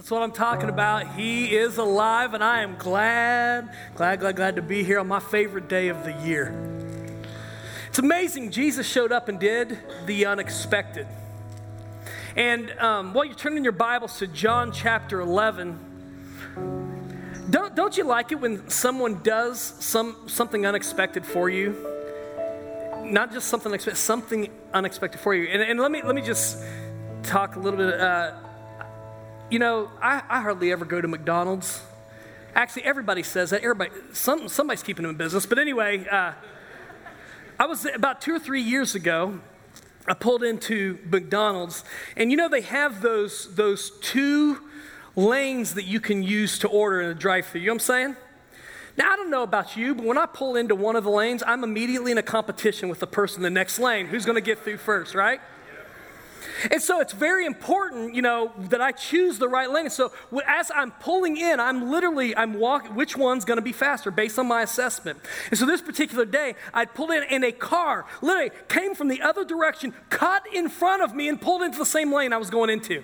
That's what I'm talking about. He is alive, and I am glad, glad, glad, glad to be here on my favorite day of the year. It's amazing. Jesus showed up and did the unexpected. And um, while you're turning your Bibles to John chapter 11, don't, don't you like it when someone does some, something unexpected for you? Not just something unexpected, something unexpected for you. And, and let, me, let me just talk a little bit. Uh, you know, I, I hardly ever go to McDonald's. Actually, everybody says that. Everybody, some, somebody's keeping them in business. But anyway, uh, I was about two or three years ago. I pulled into McDonald's, and you know they have those those two lanes that you can use to order in a drive-through. You know what I'm saying? Now I don't know about you, but when I pull into one of the lanes, I'm immediately in a competition with the person in the next lane. Who's going to get through first, right? And so it's very important, you know, that I choose the right lane. So as I'm pulling in, I'm literally, I'm walking, which one's going to be faster based on my assessment. And so this particular day, I pulled in and a car literally came from the other direction, cut in front of me and pulled into the same lane I was going into.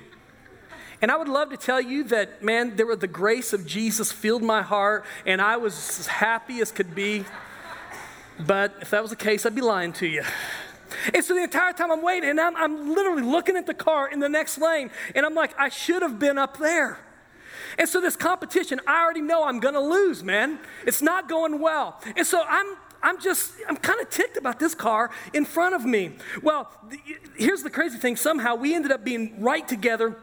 And I would love to tell you that, man, there were the grace of Jesus filled my heart, and I was as happy as could be. But if that was the case, I'd be lying to you. And so the entire time I'm waiting, and I'm, I'm literally looking at the car in the next lane, and I'm like, I should have been up there. And so this competition, I already know I'm gonna lose, man. It's not going well. And so I'm I'm just, I'm kind of ticked about this car in front of me. Well, here's the crazy thing. Somehow we ended up being right together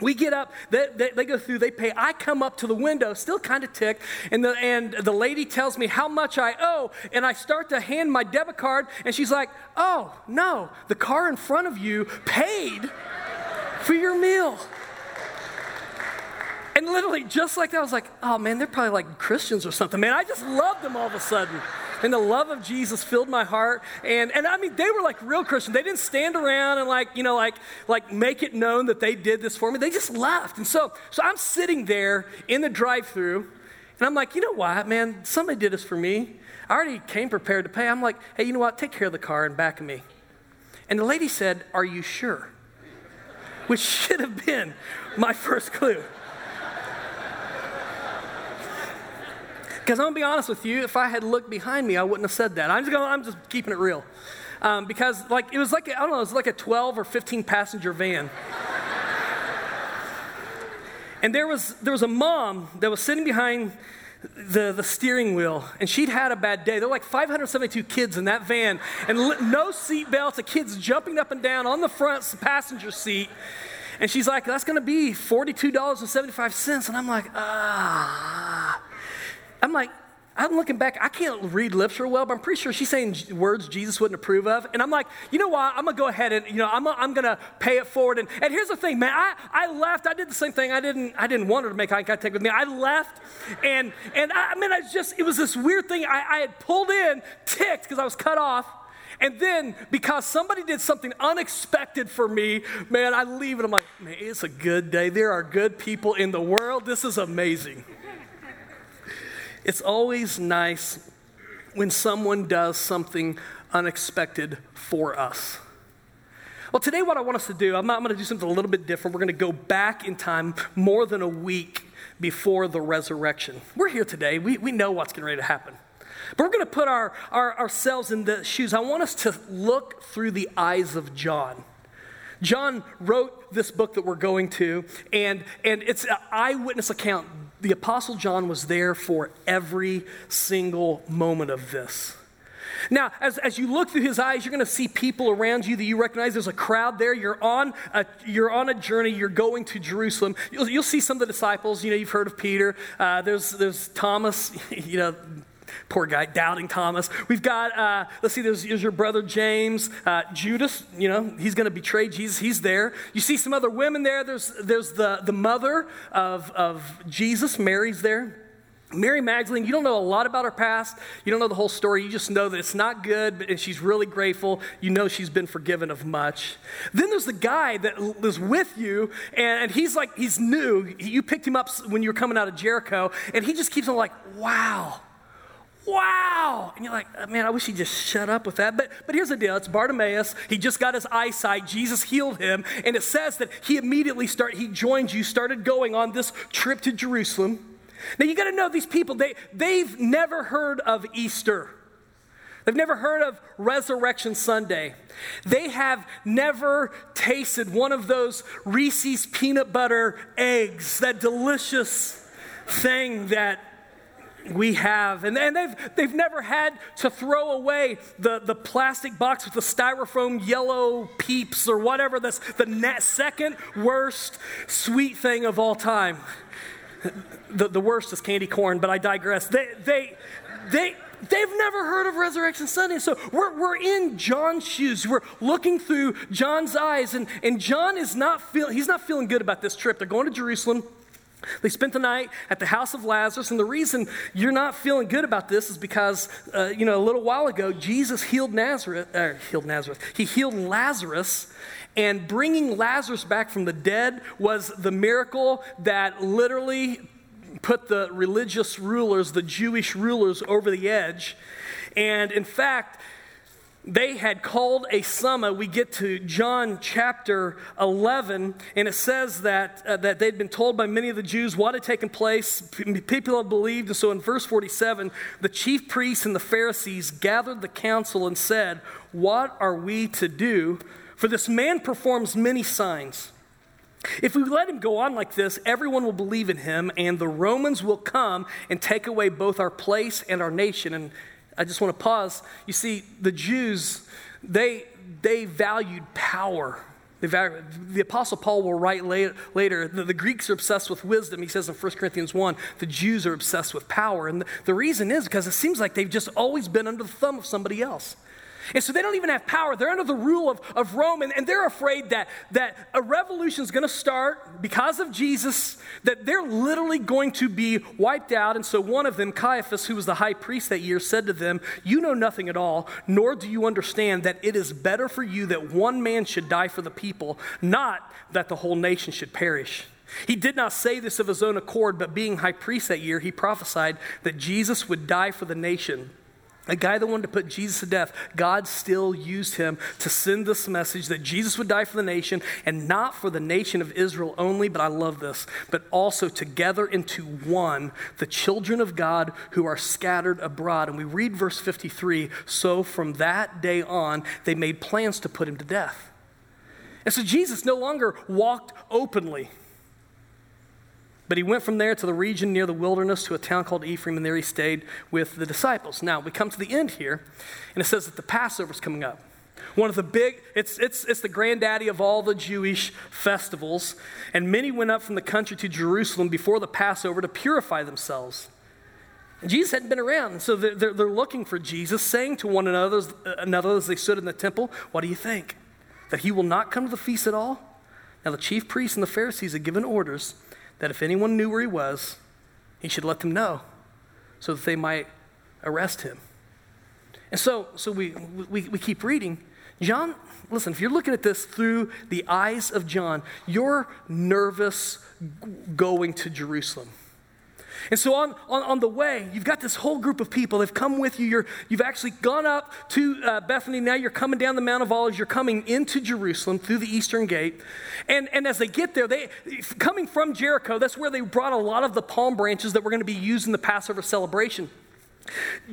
we get up, they, they, they, go through, they pay. I come up to the window, still kind of ticked, and the, and the lady tells me how much I owe, and I start to hand my debit card, and she's like, Oh, no, the car in front of you paid for your meal. And literally, just like that, I was like, Oh man, they're probably like Christians or something. Man, I just loved them all of a sudden and the love of Jesus filled my heart. And, and I mean, they were like real Christians. They didn't stand around and like, you know, like, like make it known that they did this for me. They just left. And so, so I'm sitting there in the drive through and I'm like, you know what, man? Somebody did this for me. I already came prepared to pay. I'm like, hey, you know what? Take care of the car and back of me. And the lady said, Are you sure? Which should have been my first clue. Because I'm gonna be honest with you, if I had looked behind me, I wouldn't have said that. I'm just, gonna, I'm just keeping it real. Um, because like it was like I don't know, it was like a 12 or 15 passenger van. and there was there was a mom that was sitting behind the, the steering wheel, and she'd had a bad day. There were like 572 kids in that van, and li- no seat belts, the kids jumping up and down on the front passenger seat. And she's like, that's gonna be $42.75. And I'm like, ah. I'm like, I'm looking back, I can't read lips real well, but I'm pretty sure she's saying words Jesus wouldn't approve of. And I'm like, you know what? I'm gonna go ahead and, you know, I'm, I'm gonna pay it forward. And, and here's the thing, man, I, I left, I did the same thing. I didn't, I didn't want her to make eye contact with me. I left, and, and I, I mean, I just, it was this weird thing. I, I had pulled in, ticked because I was cut off. And then because somebody did something unexpected for me, man, I leave and I'm like, man, it's a good day. There are good people in the world. This is amazing. It's always nice when someone does something unexpected for us. Well, today, what I want us to do, I'm, not, I'm going to do something a little bit different. We're going to go back in time more than a week before the resurrection. We're here today, we, we know what's ready to happen. But we're going to put our, our, ourselves in the shoes. I want us to look through the eyes of John. John wrote this book that we're going to, and, and it's an eyewitness account the Apostle John was there for every single moment of this. Now, as, as you look through his eyes, you're going to see people around you that you recognize. There's a crowd there. You're on a, you're on a journey. You're going to Jerusalem. You'll, you'll see some of the disciples. You know, you've heard of Peter. Uh, there's, there's Thomas, you know, Poor guy, doubting Thomas. We've got, uh, let's see, there's, there's, your brother James. Uh, Judas, you know, he's going to betray Jesus. He's there. You see some other women there. There's, there's the, the mother of, of Jesus, Mary's there. Mary Magdalene, you don't know a lot about her past. You don't know the whole story. You just know that it's not good, and she's really grateful. You know she's been forgiven of much. Then there's the guy that was with you, and he's like, he's new. You picked him up when you were coming out of Jericho, and he just keeps on like, wow wow. And you're like, man, I wish he'd just shut up with that. But, but here's the deal it's Bartimaeus. He just got his eyesight. Jesus healed him. And it says that he immediately started, he joined you, started going on this trip to Jerusalem. Now you got to know these people, they, they've never heard of Easter. They've never heard of Resurrection Sunday. They have never tasted one of those Reese's peanut butter eggs, that delicious thing that we have. And, and they've, they've never had to throw away the, the plastic box with the styrofoam yellow peeps or whatever that's the second worst sweet thing of all time. The, the worst is candy corn, but I digress. They, they, they, they've never heard of Resurrection Sunday. So we're, we're in John's shoes. We're looking through John's eyes, and, and John is not feel, he's not feeling good about this trip. They're going to Jerusalem. They spent the night at the house of Lazarus, and the reason you're not feeling good about this is because, uh, you know, a little while ago, Jesus healed Nazareth, uh, healed Nazareth. He healed Lazarus, and bringing Lazarus back from the dead was the miracle that literally put the religious rulers, the Jewish rulers, over the edge. And in fact, they had called a summit. We get to John chapter 11, and it says that, uh, that they'd been told by many of the Jews what had taken place. People had believed. And so in verse 47, the chief priests and the Pharisees gathered the council and said, What are we to do? For this man performs many signs. If we let him go on like this, everyone will believe in him, and the Romans will come and take away both our place and our nation. And I just want to pause. You see, the Jews, they, they valued power. They valued, the Apostle Paul will write later, the, the, Greeks are obsessed with wisdom. He says in 1 Corinthians 1, the Jews are obsessed with power. And the, the reason is because it seems like they've just always been under the thumb of somebody else. And so they don't even have power. They're under the rule of, of Rome, and, and they're afraid that, that a revolution is going to start because of Jesus, that they're literally going to be wiped out. And so one of them, Caiaphas, who was the high priest that year, said to them, You know nothing at all, nor do you understand that it is better for you that one man should die for the people, not that the whole nation should perish. He did not say this of his own accord, but being high priest that year, he prophesied that Jesus would die for the nation a guy that wanted to put Jesus to death, God still used him to send this message that Jesus would die for the nation and not for the nation of Israel only, but I love this, but also together into one, the children of God who are scattered abroad. And we read verse 53 so from that day on, they made plans to put him to death. And so Jesus no longer walked openly. But he went from there to the region near the wilderness to a town called Ephraim, and there he stayed with the disciples. Now, we come to the end here, and it says that the Passover Passover's coming up. One of the big, it's, it's, it's the granddaddy of all the Jewish festivals. And many went up from the country to Jerusalem before the Passover to purify themselves. And Jesus hadn't been around, so they're, they're, they're looking for Jesus, saying to one another, another as they stood in the temple, What do you think? That he will not come to the feast at all? Now, the chief priests and the Pharisees had given orders that if anyone knew where he was, he should let them know so that they might arrest him. And so, so we, we, we keep reading. John, listen, if you're looking at this through the eyes of John, you're nervous going to Jerusalem. And so on, on, on, the way, you've got this whole group of people. They've come with you. You're, you've actually gone up to uh, Bethany. Now you're coming down the Mount of Olives. You're coming into Jerusalem through the eastern gate. And, and as they get there, they coming from Jericho, that's where they brought a lot of the palm branches that were going to be used in the Passover celebration.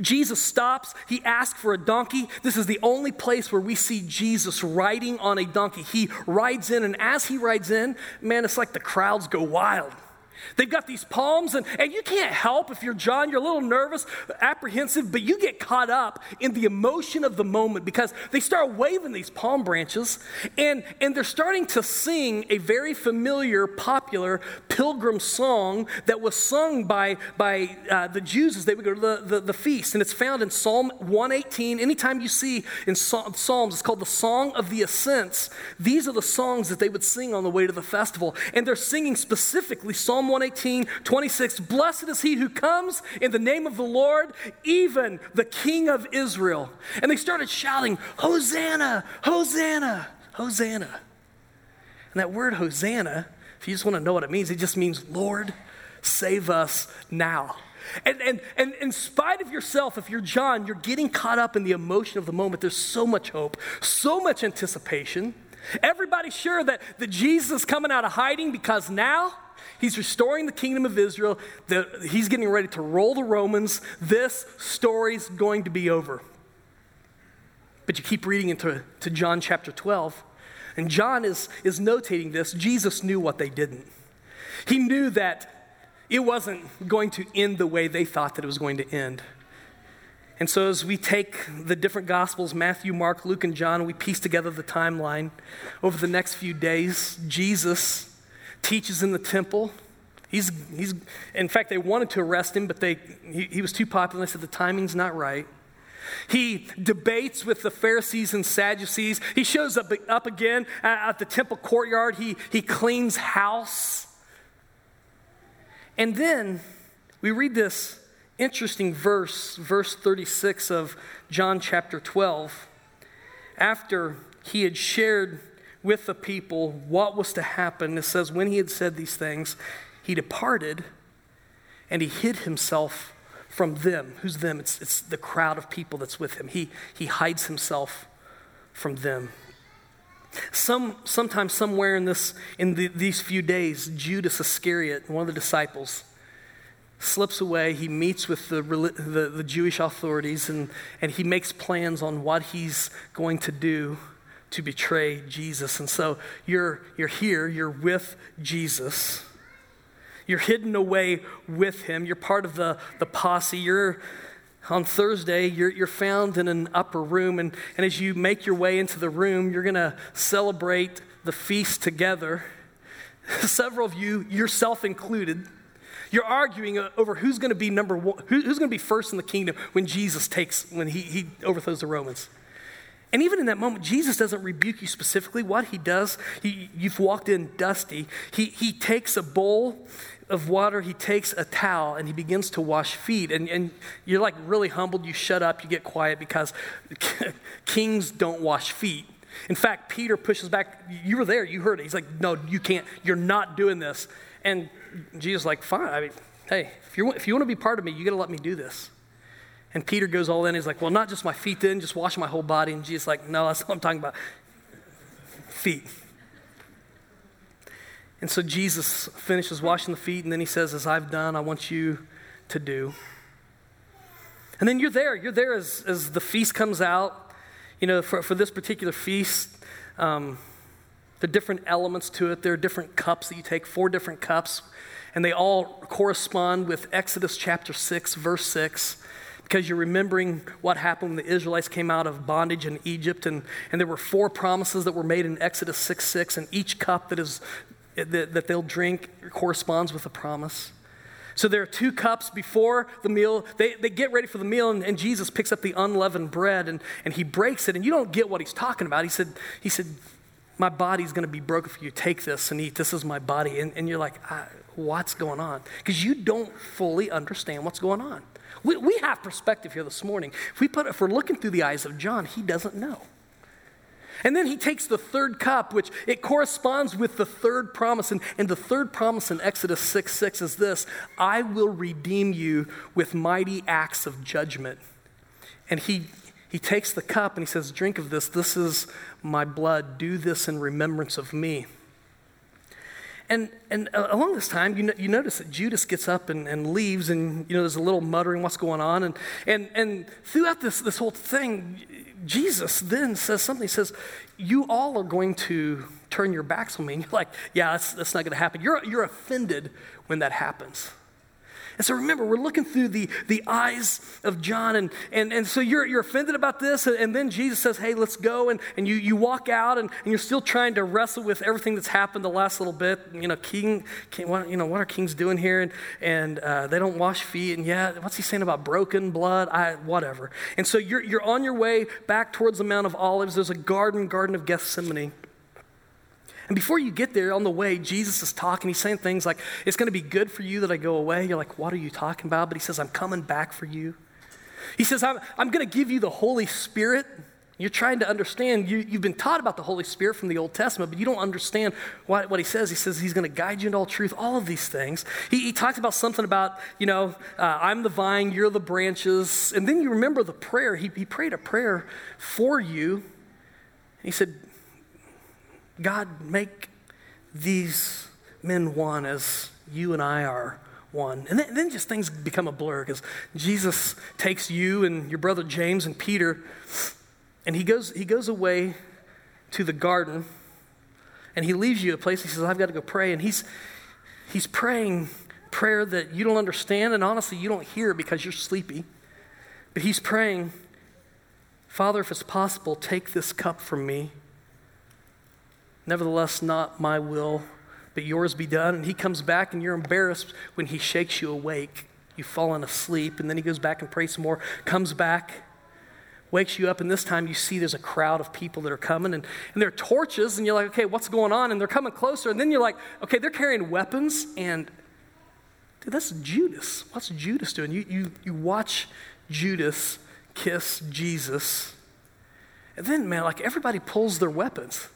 Jesus stops. He asks for a donkey. This is the only place where we see Jesus riding on a donkey. He rides in, and as he rides in, man, it's like the crowds go wild. They've got these palms, and, and you can't help if you're John, you're a little nervous, apprehensive, but you get caught up in the emotion of the moment because they start waving these palm branches and, and they're starting to sing a very familiar, popular pilgrim song that was sung by, by uh, the Jews as they would go to the, the, the, feast. And it's found in Psalm 118. Anytime you see in Psalms, it's called the Song of the Ascents. These are the songs that they would sing on the way to the festival. And they're singing specifically Psalm 118, 26. Blessed is he who comes in the name of the Lord, even the King of Israel. And they started shouting, Hosanna, Hosanna, Hosanna. And that word Hosanna, if you just want to know what it means, it just means, Lord, save us now. And, and, and in spite of yourself, if you're John, you're getting caught up in the emotion of the moment. There's so much hope, so much anticipation. Everybody's sure that, that Jesus is coming out of hiding because now he's restoring the kingdom of Israel, he's getting ready to roll the Romans. This story's going to be over. But you keep reading into to John chapter 12, and John is, is notating this. Jesus knew what they didn't. He knew that it wasn't going to end the way they thought that it was going to end. And so, as we take the different Gospels Matthew, Mark, Luke, and John we piece together the timeline over the next few days, Jesus teaches in the temple. He's, he's, in fact, they wanted to arrest him, but they, he, he was too popular. They said the timing's not right. He debates with the Pharisees and Sadducees. He shows up, up again at the temple courtyard. He, he cleans house. And then we read this interesting verse, verse 36 of John chapter 12. After he had shared with the people what was to happen, it says, when he had said these things, he departed and he hid himself from them. Who's them? It's, it's the crowd of people that's with him. He, he hides himself from them. Some, sometimes, somewhere in, this, in the, these few days, Judas Iscariot, one of the disciples, slips away. He meets with the, the, the Jewish authorities and, and he makes plans on what he's going to do to betray Jesus. And so you're, you're here, you're with Jesus. You're hidden away with him. You're part of the, the posse. You're on Thursday, you're, you're found in an upper room. And, and as you make your way into the room, you're going to celebrate the feast together. Several of you, yourself included, you're arguing over who's going to be number one, who, who's going to be first in the kingdom when Jesus takes, when he, he overthrows the Romans. And even in that moment, Jesus doesn't rebuke you specifically. What he does, he, you've walked in dusty. He, he takes a bowl of water, he takes a towel and he begins to wash feet. And, and you're like really humbled. You shut up, you get quiet because kings don't wash feet. In fact, Peter pushes back. You were there, you heard it. He's like, No, you can't. You're not doing this. And Jesus like, Fine. I mean, hey, if, you if you want to be part of me, you got to let me do this. And Peter goes all in. He's like, Well, not just my feet then, just wash my whole body. And Jesus like, No, that's what I'm talking about. Feet. And so Jesus finishes washing the feet, and then he says, As I've done, I want you to do. And then you're there. You're there as, as the feast comes out. You know, for, for this particular feast, um, there are different elements to it. There are different cups that you take, four different cups, and they all correspond with Exodus chapter 6, verse 6 because you're remembering what happened when the Israelites came out of bondage in Egypt. And, and there were four promises that were made in Exodus 6 6, and each cup that is that, that they'll drink corresponds with a promise. So there are two cups before the meal. They, they get ready for the meal, and, and, Jesus picks up the unleavened bread and, and he breaks it. And you don't get what he's talking about. He said, he said My body's going to be broken for you. Take this and eat. This is my body. And, and you're like, What's going on? Because you don't fully understand what's going on. We, we have perspective here this morning. If, we put, if we're looking through the eyes of John, he doesn't know. And then he takes the third cup, which it corresponds with the third promise. And, and the third promise in Exodus 6 6 is this I will redeem you with mighty acts of judgment. And he, he takes the cup and he says, Drink of this. This is my blood. Do this in remembrance of me. And, and uh, along this time, you, you notice that Judas gets up and, and leaves, and you know there's a little muttering, what's going on? And, and, and throughout this, this whole thing, Jesus then says something. He says, You all are going to turn your backs on me. And you're like, Yeah, that's, that's not going to happen. You're, you're offended when that happens. And so remember, we're looking through the, the eyes of John, and, and, and so you're, you're offended about this, and, and then Jesus says, Hey, let's go. And, and you, you walk out, and, and you're still trying to wrestle with everything that's happened the last little bit. You know, king, king what, you know, what are kings doing here? And, and uh, they don't wash feet, and yeah, what's he saying about broken blood? I, whatever. And so you're, you're on your way back towards the Mount of Olives. There's a garden, Garden of Gethsemane. And before you get there on the way, Jesus is talking. He's saying things like, It's going to be good for you that I go away. You're like, What are you talking about? But he says, I'm coming back for you. He says, I'm, I'm going to give you the Holy Spirit. You're trying to understand. You, have been taught about the Holy Spirit from the Old Testament, but you don't understand what, what he says. He says he's going to guide you into all truth, all of these things. He, he talks about something about, you know, uh, I'm the vine, you're the branches. And then you remember the prayer. He, he prayed a prayer for you. He said, God, make these men one as you and I are one. And then, then just things become a blur because Jesus takes you and your brother James and Peter and he goes, he goes away to the garden and he leaves you a place. He says, I've got to go pray. And he's, he's praying prayer that you don't understand and honestly you don't hear because you're sleepy. But he's praying, Father, if it's possible, take this cup from me. Nevertheless, not my will, but yours be done. And he comes back and you're embarrassed when he shakes you awake. You've fallen asleep. And then he goes back and prays some more, comes back wakes you up, and this time you see there's a crowd of people that are coming, and, and there are torches, and you're like, okay, what's going on? And they're coming closer, and then you're like, okay, they're carrying weapons, and dude, that's Judas. What's Judas doing? You, you, you watch Judas kiss Jesus, and then, man, like everybody pulls their weapons.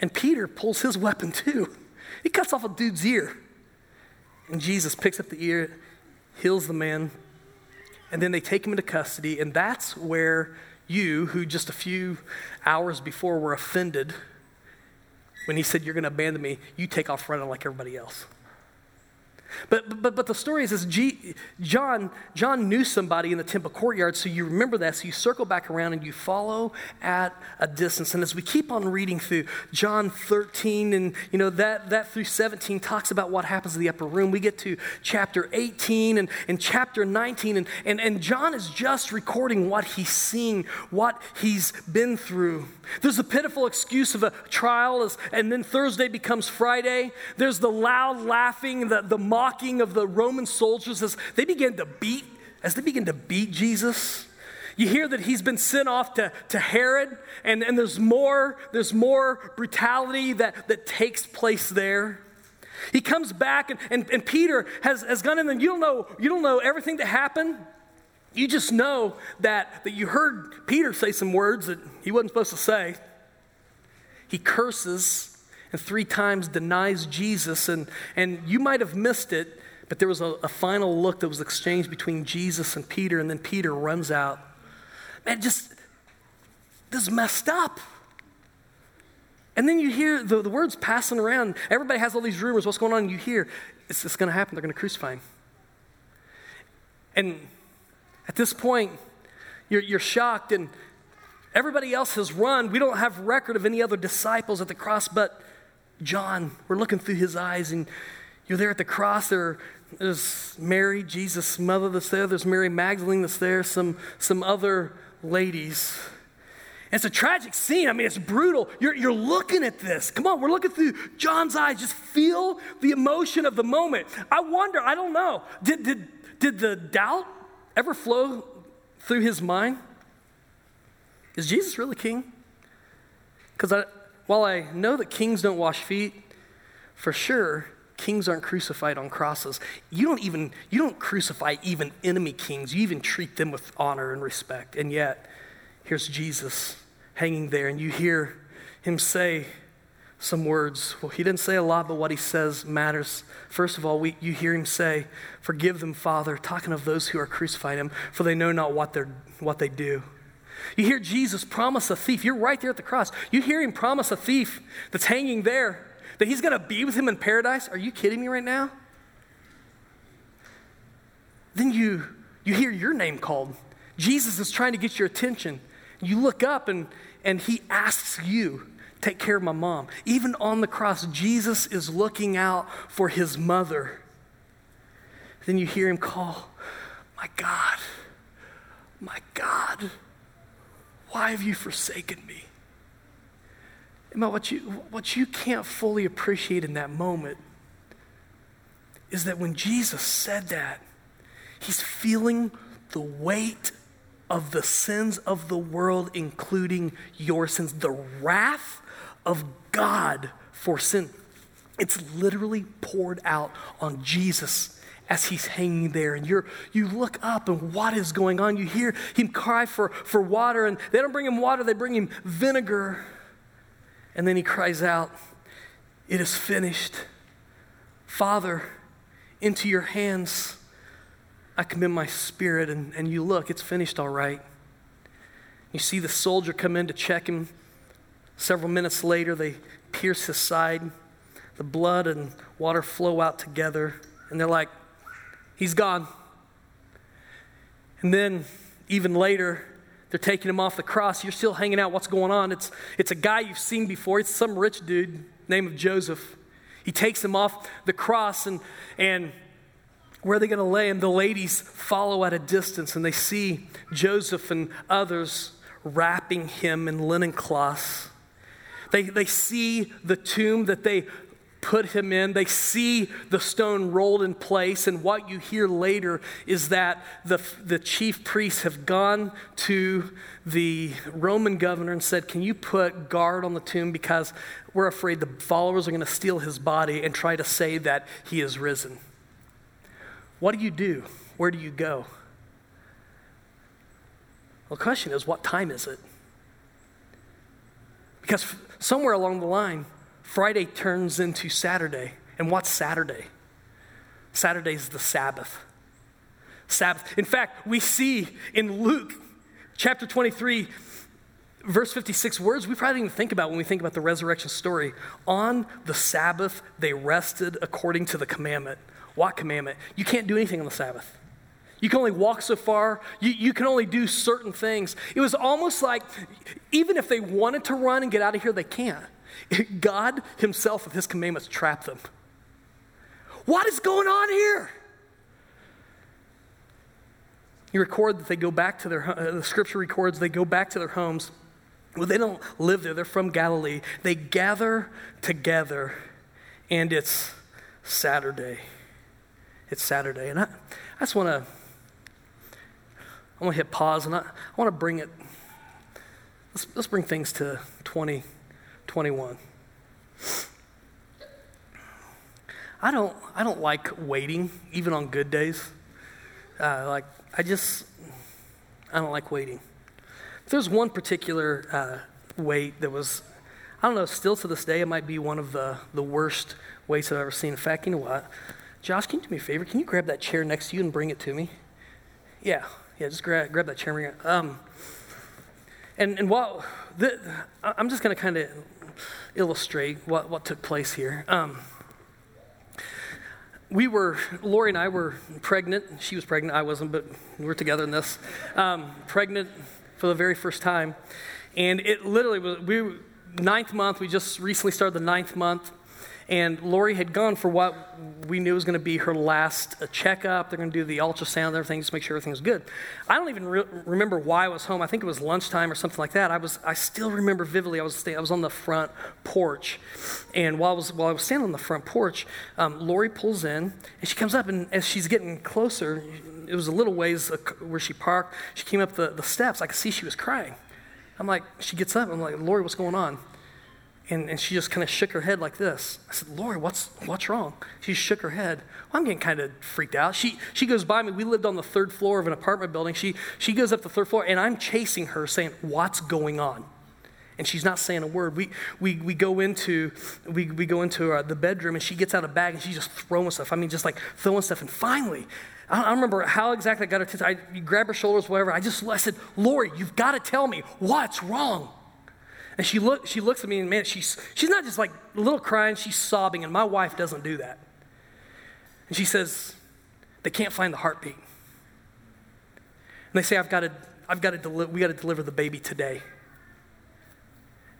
And Peter pulls his weapon too. He cuts off a dude's ear. And Jesus picks up the ear, heals the man, and then they take him into custody, and that's where you, who just a few hours before were offended when he said, You're going to abandon me, you take off running like everybody else. But, but, but the story is, is G, John, John knew somebody in the temple courtyard, so you remember that. So you circle back around and you follow at a distance. And as we keep on reading through John 13 and you know that, that through 17 talks about what happens in the upper room, we get to chapter 18 and, and chapter 19. And, and, and John is just recording what he's seeing, what he's been through. There's a pitiful excuse of a trial, as, and then Thursday becomes Friday. There's the loud laughing, the, the mocking of the Roman soldiers as they begin to beat, as they begin to beat Jesus. You hear that he's been sent off to, to Herod, and, and there's more, there's more brutality that, that takes place there. He comes back and, and, and Peter has, has gone in and you don't know, you don't know everything that happened. You just know that, that you heard Peter say some words that he wasn't supposed to say. He curses three times denies Jesus. And, and you might have missed it, but there was a, a final look that was exchanged between Jesus and Peter, and then Peter runs out. Man, just, this is messed up. And then you hear the, the words passing around. Everybody has all these rumors. What's going on? You hear, it's, it's going to happen. They're going to crucify him. And at this point, you're, you're shocked, and everybody else has run. We don't have record of any other disciples at the cross, but John, we're looking through his eyes, and you're there at the cross. There, there's Mary, Jesus' mother that's there. There's Mary Magdalene that's there, some, some other ladies. it's a tragic scene. I mean, it's brutal. You're, you're looking at this. Come on, we're looking through John's eyes. Just feel the emotion of the moment. I wonder, I don't know, did, did, did the doubt ever flow through his mind? Is Jesus really king? Because I, while I know that kings don't wash feet, for sure, kings aren't crucified on crosses. You don't even you don't crucify even enemy kings. You even treat them with honor and respect. And yet, here's Jesus hanging there, and you hear him say some words. Well, he didn't say a lot, but what he says matters. First of all, we, you hear him say, "Forgive them, Father," talking of those who are crucifying him, for they know not what they're what they do. You hear Jesus promise a thief. You're right there at the cross. You hear him promise a thief that's hanging there that he's going to be with him in paradise. Are you kidding me right now? Then you, you hear your name called. Jesus is trying to get your attention. You look up and, and he asks you, Take care of my mom. Even on the cross, Jesus is looking out for his mother. Then you hear him call, My God, my God. Why have you forsaken me? And what you, what you can't fully appreciate in that moment is that when Jesus said that, he's feeling the weight of the sins of the world, including your sins, the wrath of God for sin. It's literally poured out on Jesus as he's hanging there and you're you look up and what is going on? You hear him cry for, for water and they don't bring him water they bring him vinegar. And then he cries out it is finished. Father into your hands i commend my spirit and, and you look it's finished all right. You see the soldier come in to check him. Several minutes later they pierce his side. The blood and water flow out together and they're like He's gone. And then, even later, they're taking him off the cross. You're still hanging out. What's going on? It's, it's a guy you've seen before. It's some rich dude named Joseph. He takes him off the cross, and, and where are they going to lay him? The ladies follow at a distance, and they see Joseph and others wrapping him in linen cloths. They, they see the tomb that they put him in. They see the stone rolled in place, and what you hear later is that the, the chief priests have gone to the Roman governor and said, Can you put guard on the tomb because we're afraid the followers are going to steal his body and try to say that he is risen? What do you do? Where do you go? Well, the question is, what time is it? Because somewhere along the line, Friday turns into Saturday. And what's Saturday? Saturday is the Sabbath. Sabbath. In fact, we see in Luke chapter 23, verse 56, words we probably didn't even think about when we think about the resurrection story. On the Sabbath, they rested according to the commandment. What commandment? You can't do anything on the Sabbath. You can only walk so far. You, you can only do certain things. It was almost like even if they wanted to run and get out of here, they can't. God Himself, with His commandments, trap them. What is going on here? You record that they go back to their, uh, the scripture records they go back to their homes. Well, they don't live there, they're from Galilee. They gather together, and it's Saturday. It's Saturday. And I, I just want to, I want to hit pause and I, I want to bring it, let's, let's bring things to 20. 21. I don't, I don't like waiting, even on good days. Uh, like, I just, I don't like waiting. There's one particular uh, wait that was, I don't know, still to this day, it might be one of the, the worst waits I've ever seen. In fact, you know what? Josh, can you do me a favor? Can you grab that chair next to you and bring it to me? Yeah, yeah, just grab, grab that chair. And, bring it. Um, and, and while, the, I'm just going to kind of illustrate what, what took place here. Um, we were, Lori and I were pregnant. She was pregnant, I wasn't, but we were together in this. Um, pregnant for the very first time. And it literally was, we, ninth month, we just recently started the ninth month. And Lori had gone for what we knew was going to be her last checkup. They're going to do the ultrasound and everything, just make sure everything's good. I don't even re- remember why I was home. I think it was lunchtime or something like that. I was, I still remember vividly. I was, stay, I was on the front porch, and while I was, while I was standing on the front porch, um, Lori pulls in, and she comes up, and as she's getting closer, it was a little ways where she parked. She came up the, the steps. I could see she was crying. I'm like, she gets up. I'm like, Lori, what's going on? And, and she just kind of shook her head like this. I said, Lori, what's, what's wrong? She shook her head. Well, I'm getting kind of freaked out. She, she goes by me. We lived on the third floor of an apartment building. She, she goes up the third floor, and I'm chasing her saying, What's going on? And she's not saying a word. We, we, we go into, we, we go into uh, the bedroom, and she gets out a bag, and she's just throwing stuff. I mean, just like throwing stuff. And finally, I don't, remember how exactly I got her attention. I grab her shoulders, whatever. I just I said, Lori, you've got to tell me what's wrong. And she, look, she looks at me and man, she's, she's not just like a little crying, she's sobbing, and my wife doesn't do that. And she says, they can't find the heartbeat. And they say, I've got to, I've got to deli- we got to deliver the baby today.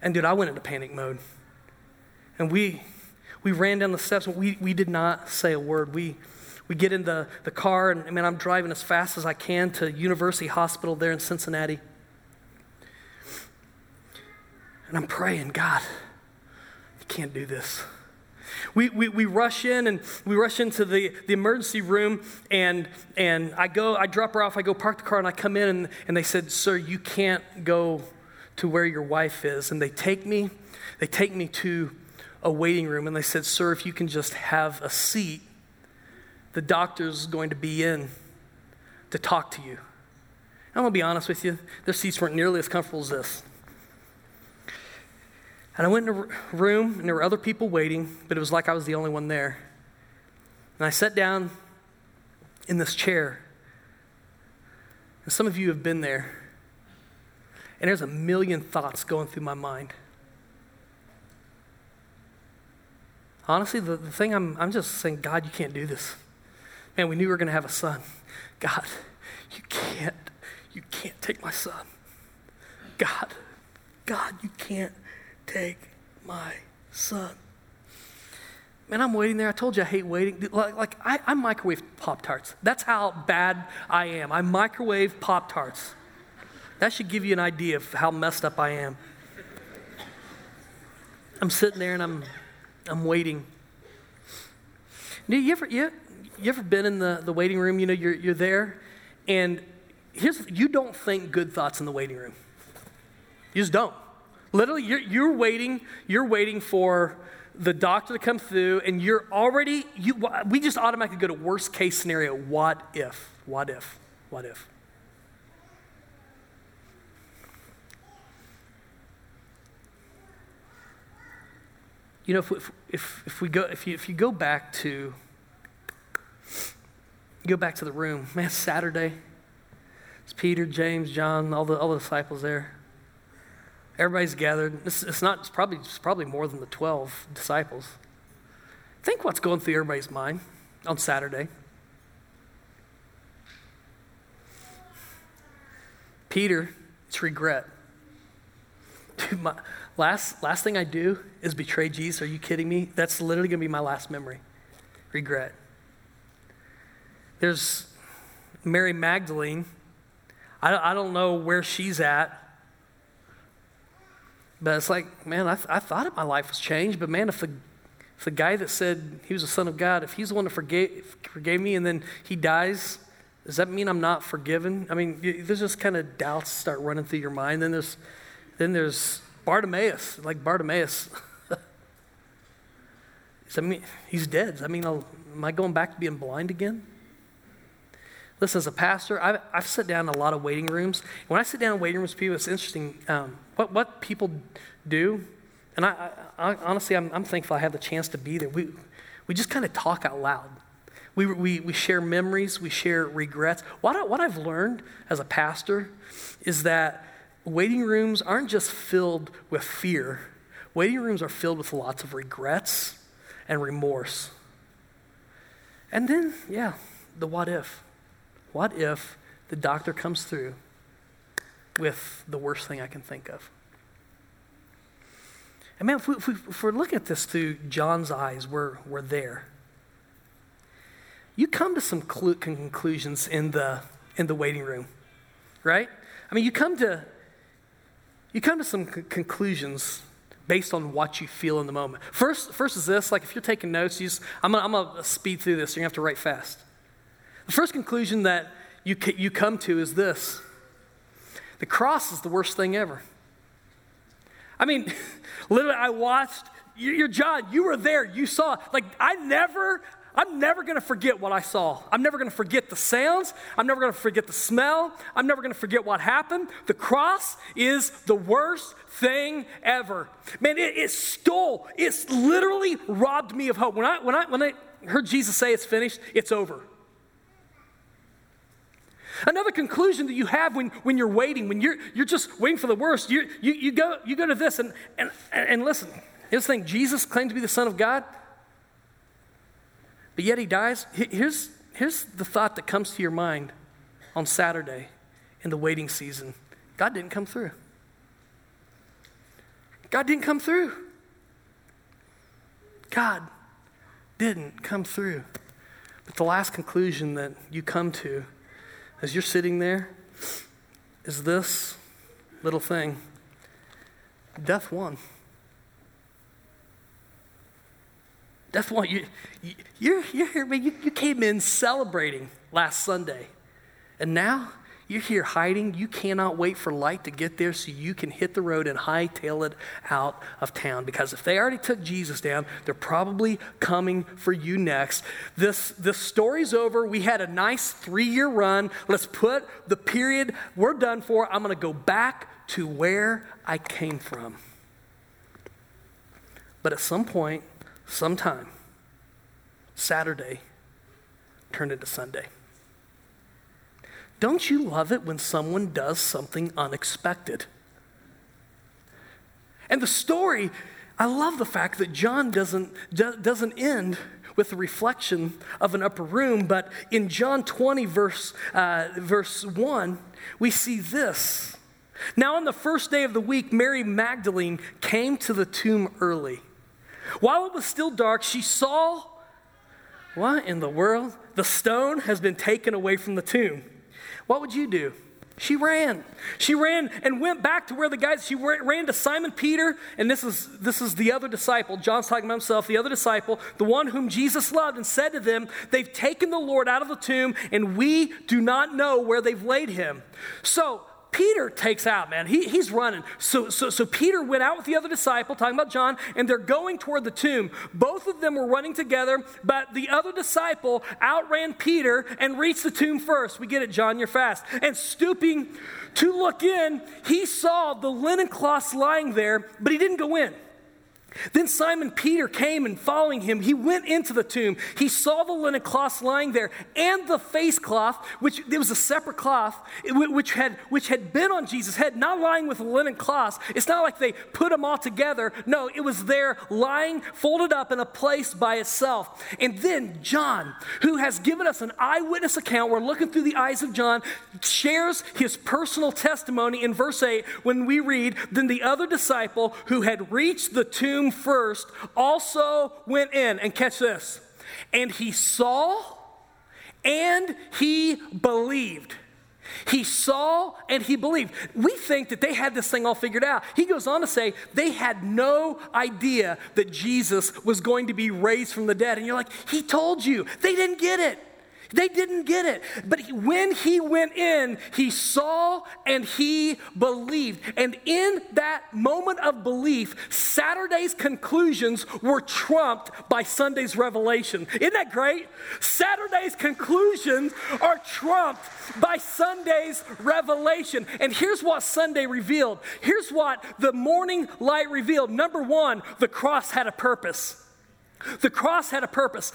And dude, I went into panic mode. And we, we ran down the steps and we, we did not say a word. We, we get in the, the car and, man, I'm driving as fast as I can to University Hospital there in Cincinnati. And I'm praying, God, you can't do this. We, we, we rush in and we rush into the, the emergency room and, and I go, I drop her off, I go park the car and I come in and, and they said, sir, you can't go to where your wife is. And they take me, they take me to a waiting room and they said, sir, if you can just have a seat, the doctor's going to be in to talk to you. I'm to be honest with you, their seats weren't nearly as comfortable as this. And I went in a room, and there were other people waiting, but it was like I was the only one there. And I sat down in this chair. And some of you have been there. And there's a million thoughts going through my mind. Honestly, the, the thing I'm, I'm just saying, God, you can't do this. Man, we knew we were going to have a son. God, you can't, you can't take my son. God, God, you can't take my son. Man, I'm waiting there. I told you I hate waiting. Like, like I, I microwave Pop Tarts. That's how bad I am. I microwave Pop Tarts. That should give you an idea of how messed up I am. I'm sitting there and I'm, I'm waiting. You ever, you, you ever been in the, the waiting room? You know, you're, you're there, and here's, you don't think good thoughts in the waiting room. You just don't. Literally, you're, you're waiting, you're waiting for the doctor to come through, and you're already, you, we just automatically go to worst case scenario. What if? What if? What if? You know, if, if, if, we go, if you, if you go back to, go back to the room, man, Saturday, it's Peter, James, John, all the, all the disciples there. Everybody's gathered. It's, it's not, it's probably, it's probably more than the 12 disciples. Think what's going through everybody's mind on Saturday. Peter, it's regret. Dude, my last, last thing I do is betray Jesus. Are you kidding me? That's literally going to be my last memory. Regret. There's Mary Magdalene. I, I don't know where she's at. But it's like, man, I, th- I thought my life was changed, but man, if the, if the guy that said he was a son of God, if he's the one that forgave, forgave me and then he dies, does that mean I'm not forgiven? I mean, there's just kind of doubts start running through your mind. Then there's, then there's Bartimaeus, like Bartimaeus. I mean, he's dead. That mean, I'll, am I going back to being blind again? Listen, as a pastor, I've, I've sat down in a lot of waiting rooms. When I sit down in waiting rooms, people, it's interesting um, what, what people do. And I, I, I honestly, I'm, I'm, thankful I have the chance to be there. We, we just kind of talk out loud. We, we, we share memories, we share regrets. What, I, what I've learned as a pastor is that waiting rooms aren't just filled with fear, waiting rooms are filled with lots of regrets and remorse. And then, yeah, the what if. What if the doctor comes through with the worst thing I can think of? And man, if, we, if, we, if we're looking at this through John's eyes, we're, we're there. You come to some conclusions in the, in the waiting room, right? I mean, you come to, you come to some conclusions based on what you feel in the moment. First, first is this, like if you're taking notes, you just, I'm I'm gonna speed through this, you're gonna have to write fast. The first conclusion that you, you come to is this the cross is the worst thing ever. I mean, literally, I watched your John, you were there, you saw. Like, I never, I'm never gonna forget what I saw. I'm never gonna forget the sounds. I'm never gonna forget the smell. I'm never gonna forget what happened. The cross is the worst thing ever. Man, it, it stole, it's literally robbed me of hope. When I, when, I, when I heard Jesus say it's finished, it's over. Another conclusion that you have when, when you're waiting, when you're, you're just waiting for the worst, you, you, you, go, you go to this and, and, and listen. Here's the thing Jesus claimed to be the Son of God, but yet he dies. Here's, here's the thought that comes to your mind on Saturday in the waiting season God didn't come through. God didn't come through. God didn't come through. But the last conclusion that you come to as you're sitting there is this little thing death won. Death won. You, you, you're, you're here, man. You, you came in celebrating last Sunday. And now You're here hiding. You cannot wait for light to get there so you can hit the road and hightail it out of town. Because if they already took Jesus down, they're probably coming for you next. This, this story's over. We had a nice three year run. Let's put the period we're done for. I'm going to go back to where I came from. But at some point, sometime, Saturday turned into Sunday. Don't you love it when someone does something unexpected? And the story, I love the fact that John doesn't, doesn't end with a reflection of an upper room, but in John 20, verse, uh, verse 1, we see this. Now, on the first day of the week, Mary Magdalene came to the tomb early. While it was still dark, she saw what in the world? The stone has been taken away from the tomb. What would you do? She ran. She ran and went back to where the guys, she ran to Simon Peter, and this is, this is the other disciple. John's talking about himself, the other disciple, the one whom Jesus loved, and said to them, They've taken the Lord out of the tomb, and we do not know where they've laid him. So Peter takes out, man. He, he's running. So, so, so Peter went out with the other disciple, talking about John, and they're going toward the tomb. Both of them were running together, but the other disciple outran Peter and reached the tomb first. We get it, John, you're fast. And stooping to look in, he saw the linen cloths lying there, but he didn't go in. Then Simon Peter came and following him, he went into the tomb. He saw the linen cloth lying there and the face cloth, which it was a separate cloth, which had, which had been on Jesus' head, not lying with the linen cloth. It's not like they put them all together. No, it was there lying, folded up in a place by itself. And then John, who has given us an eyewitness account, we're looking through the eyes of John, shares his personal testimony in verse 8 when we read, Then the other disciple who had reached the tomb first also went in. And catch this. And he saw and he believed. He saw and he believed. We think that they had this thing all figured out. He goes on to say they had no idea that Jesus was going to be raised from the dead. And you're like, he told you. They didn't get it. They didn't get it. But when he went in, he saw and he believed. And in that moment of belief, Saturday's conclusions were trumped by Sunday's revelation. Isn't that great? Saturday's conclusions are trumped by Sunday's revelation. And here's what Sunday revealed. Here's what the morning light revealed. Number one, the cross had a purpose. The cross had a purpose.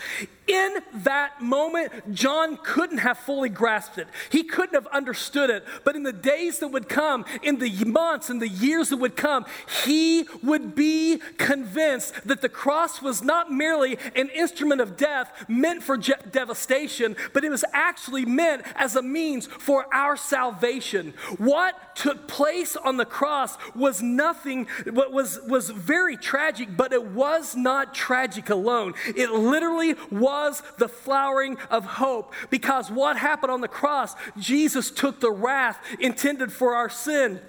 In that moment, John couldn't have fully grasped it. He couldn't have understood it. But in the days that would come, in the months and the years that would come, he would be convinced that the cross was not merely an instrument of death meant for je- devastation, but it was actually meant as a means for our salvation. What took place on the cross was nothing, was, was very tragic, but it was not tragic alone. It literally was the flowering of hope because what happened on the cross, Jesus took the wrath intended for our sin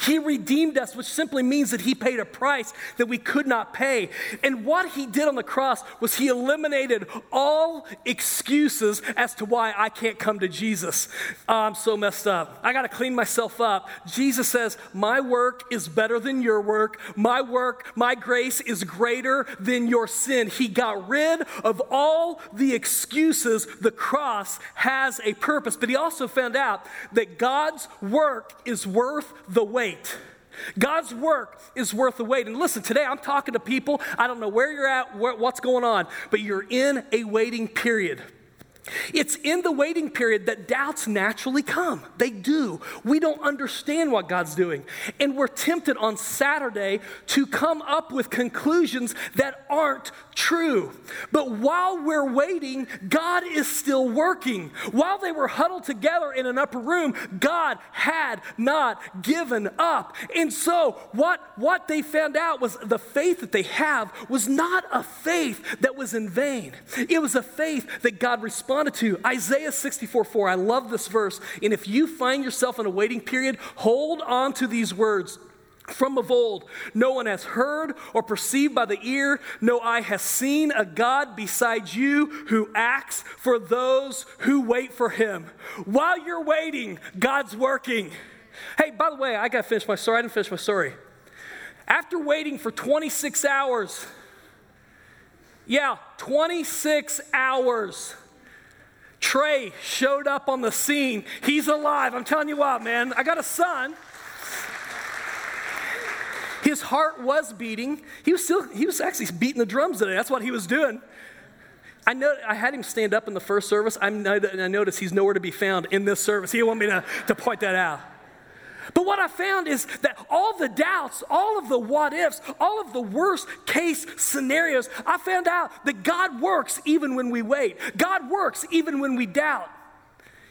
he redeemed us, which simply means that He paid a price that we could not pay. And what He did on the cross was He eliminated all excuses as to why I can't come to Jesus. Oh, I'm so messed up. I got to clean myself up. Jesus says, My work is better than your work. My work, my grace is greater than your sin. He got rid of all the excuses. The cross has a purpose. But He also found out that God's work is worth the wait. God's work is worth the wait. And listen, today I'm talking to people, I don't know where you're at, what's going on, but you're in a waiting period. It's in the waiting period that doubts naturally come. They do. We don't understand what God's doing. And we're tempted on Saturday to come up with conclusions that aren't true. But while we're waiting, God is still working. While they were huddled together in an upper room, God had not given up. And so, what, what they found out was the faith that they have was not a faith that was in vain, it was a faith that God responded to. Isaiah 64 4, I love this verse. And if you find yourself in a waiting period, hold on to these words. from of old. No one has heard or perceived by the ear, no eye has seen a God beside you who acts for those who wait for him. While you're waiting, God's working. Hey, by the way, I got to finish my story. I didn't finish my story. After waiting for 26 hours, yeah, 26 hours. Trey showed up on the scene. He's alive. I'm telling you what, man. I got a son. His heart was beating. He was still, he was actually beating the drums today. That's what he was doing. I know I had him stand up in the first service. I'm, I noticed he's nowhere to be found in this service. He want me to, to point that out. But what I found is that all the doubts, all of the what ifs, all of the worst case scenarios, I found out that God works even when we wait. God works even when we doubt.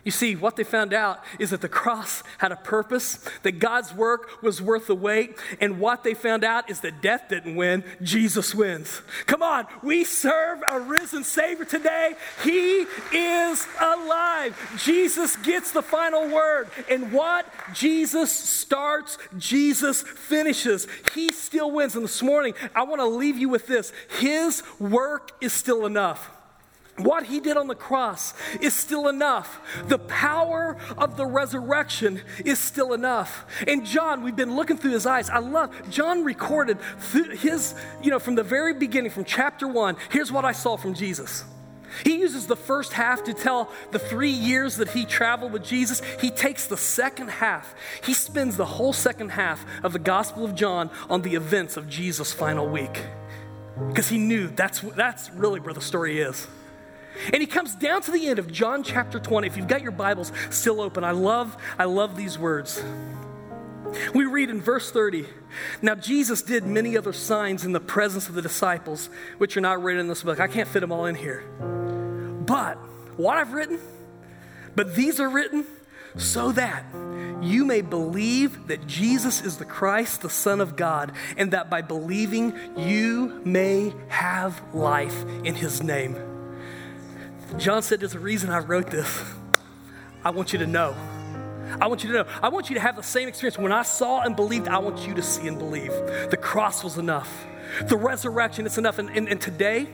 You see, what they found out is that the cross had a purpose, that God's work was worth the wait, and what they found out is that death didn't win, Jesus wins. Come on, we serve a risen Savior today. He is alive. Jesus gets the final word, and what Jesus starts, Jesus finishes. He still wins. And this morning, I want to leave you with this His work is still enough. What he did on the cross is still enough. The power of the resurrection is still enough. And John, we've been looking through his eyes. I love, John recorded his, you know, from the very beginning, from chapter one, here's what I saw from Jesus. He uses the first half to tell the three years that he traveled with Jesus. He takes the second half. He spends the whole second half of the Gospel of John on the events of Jesus' final week. Because he knew that's, that's really where the story is. And he comes down to the end of John chapter 20. If you've got your Bibles still open, I love, I love these words. We read in verse 30 Now Jesus did many other signs in the presence of the disciples, which are not written in this book. I can't fit them all in here. But what I've written, but these are written so that you may believe that Jesus is the Christ, the Son of God, and that by believing you may have life in his name. John said, There's a reason I wrote this. I want you to know. I want you to know. I want you to have the same experience. When I saw and believed, I want you to see and believe. The cross was enough, the resurrection, it's enough. And, and, and today,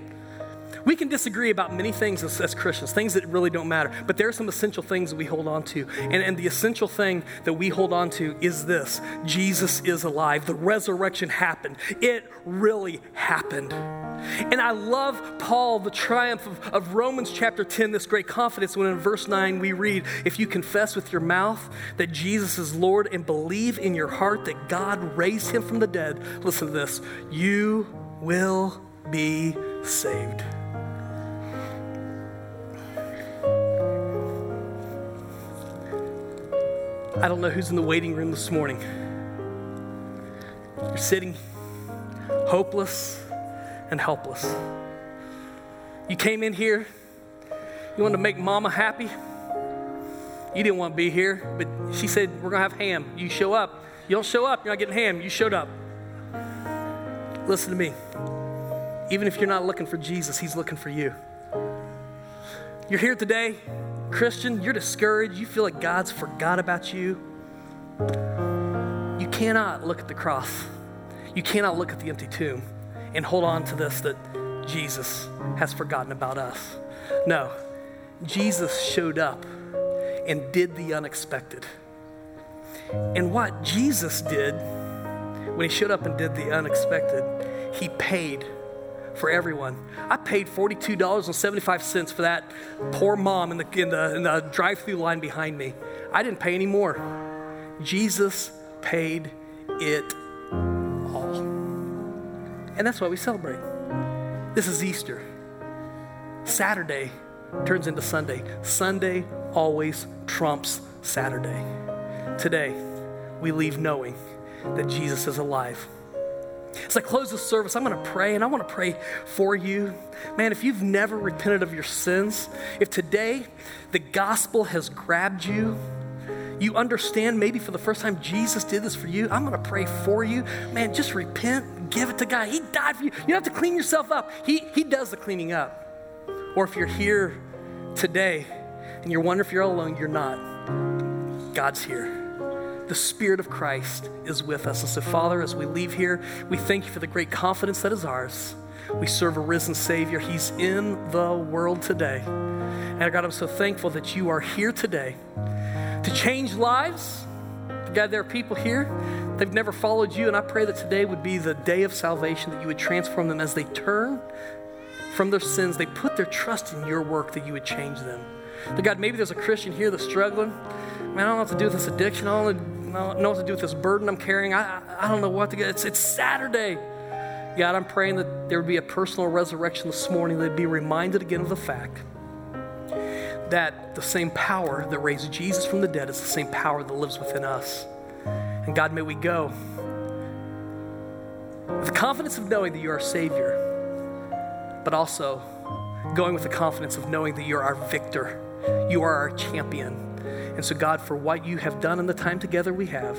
we can disagree about many things as, as, Christians, things that really don't matter, but there are some essential things that we hold on to. And, and the essential thing that we hold on to is this Jesus is alive. The resurrection happened, it really happened. And I love Paul, the triumph of, of Romans chapter 10, this great confidence when in verse 9 we read, If you confess with your mouth that Jesus is Lord and believe in your heart that God raised him from the dead, listen to this, you will be saved. I don't know who's in the waiting room this morning. You're sitting hopeless and helpless. You came in here, you wanted to make mama happy. You didn't want to be here, but she said, We're going to have ham. You show up. You don't show up, you're not getting ham. You showed up. Listen to me. Even if you're not looking for Jesus, He's looking for you. You're here today, Christian, you're discouraged, you feel like God's forgot about you. You cannot look at the cross, you cannot look at the empty tomb and hold on to this that Jesus has forgotten about us. No, Jesus showed up and did the unexpected. And what Jesus did when he showed up and did the unexpected, he paid for everyone. I paid $42.75 for that poor mom in the, in the, in the drive through line behind me. I didn't pay any more. Jesus paid it all. and that's why we celebrate. This is Easter. Saturday turns into Sunday. Sunday always trumps Saturday. Today, we leave knowing that Jesus is alive. As I close the service, I'm going to pray, and I want to pray for you. Man, if you've never repented of your sins, if today the gospel has grabbed you, you understand maybe for the first time Jesus did this for you, I'm going to pray for you. Man, just repent, give it to God. He died for you. You don't have to clean yourself up, He, he does the cleaning up. Or if you're here today and you're wondering if you're all alone, you're not. God's here. The Spirit of Christ is with us. And so, Father, as we leave here, we thank you for the great confidence that is ours. We serve a risen Savior. He's in the world today. And God, I'm so thankful that you are here today to change lives. God, there are people here, they've never followed you, and I pray that today would be the day of salvation, that you would transform them as they turn from their sins, they put their trust in your work, that you would change them. That God, maybe there's a Christian here that's struggling. Man, I don't know what to do with this addiction. I don't know what to do with this burden I'm carrying. I, I don't know what to get. It's, it's Saturday. God, I'm praying that there would be a personal resurrection this morning. They'd be reminded again of the fact that the same power that raised Jesus from the dead is the same power that lives within us. And God, may we go with the confidence of knowing that you're our Savior, but also going with the confidence of knowing that you're our victor, you are our champion. And so, God, for what you have done in the time together we have,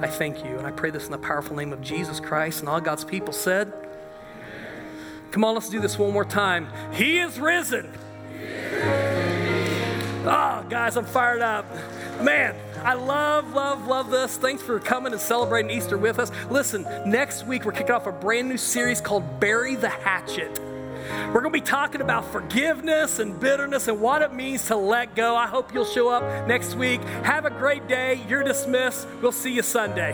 I thank you. And I pray this in the powerful name of Jesus Christ. And all God's people said, Come on, let's do this one more time. He is risen. Oh, guys, I'm fired up. Man, I love, love, love this. Thanks for coming and celebrating Easter with us. Listen, next week we're kicking off a brand new series called Bury the Hatchet. We're going to be talking about forgiveness and bitterness and what it means to let go. I hope you'll show up next week. Have a great day. You're dismissed. We'll see you Sunday.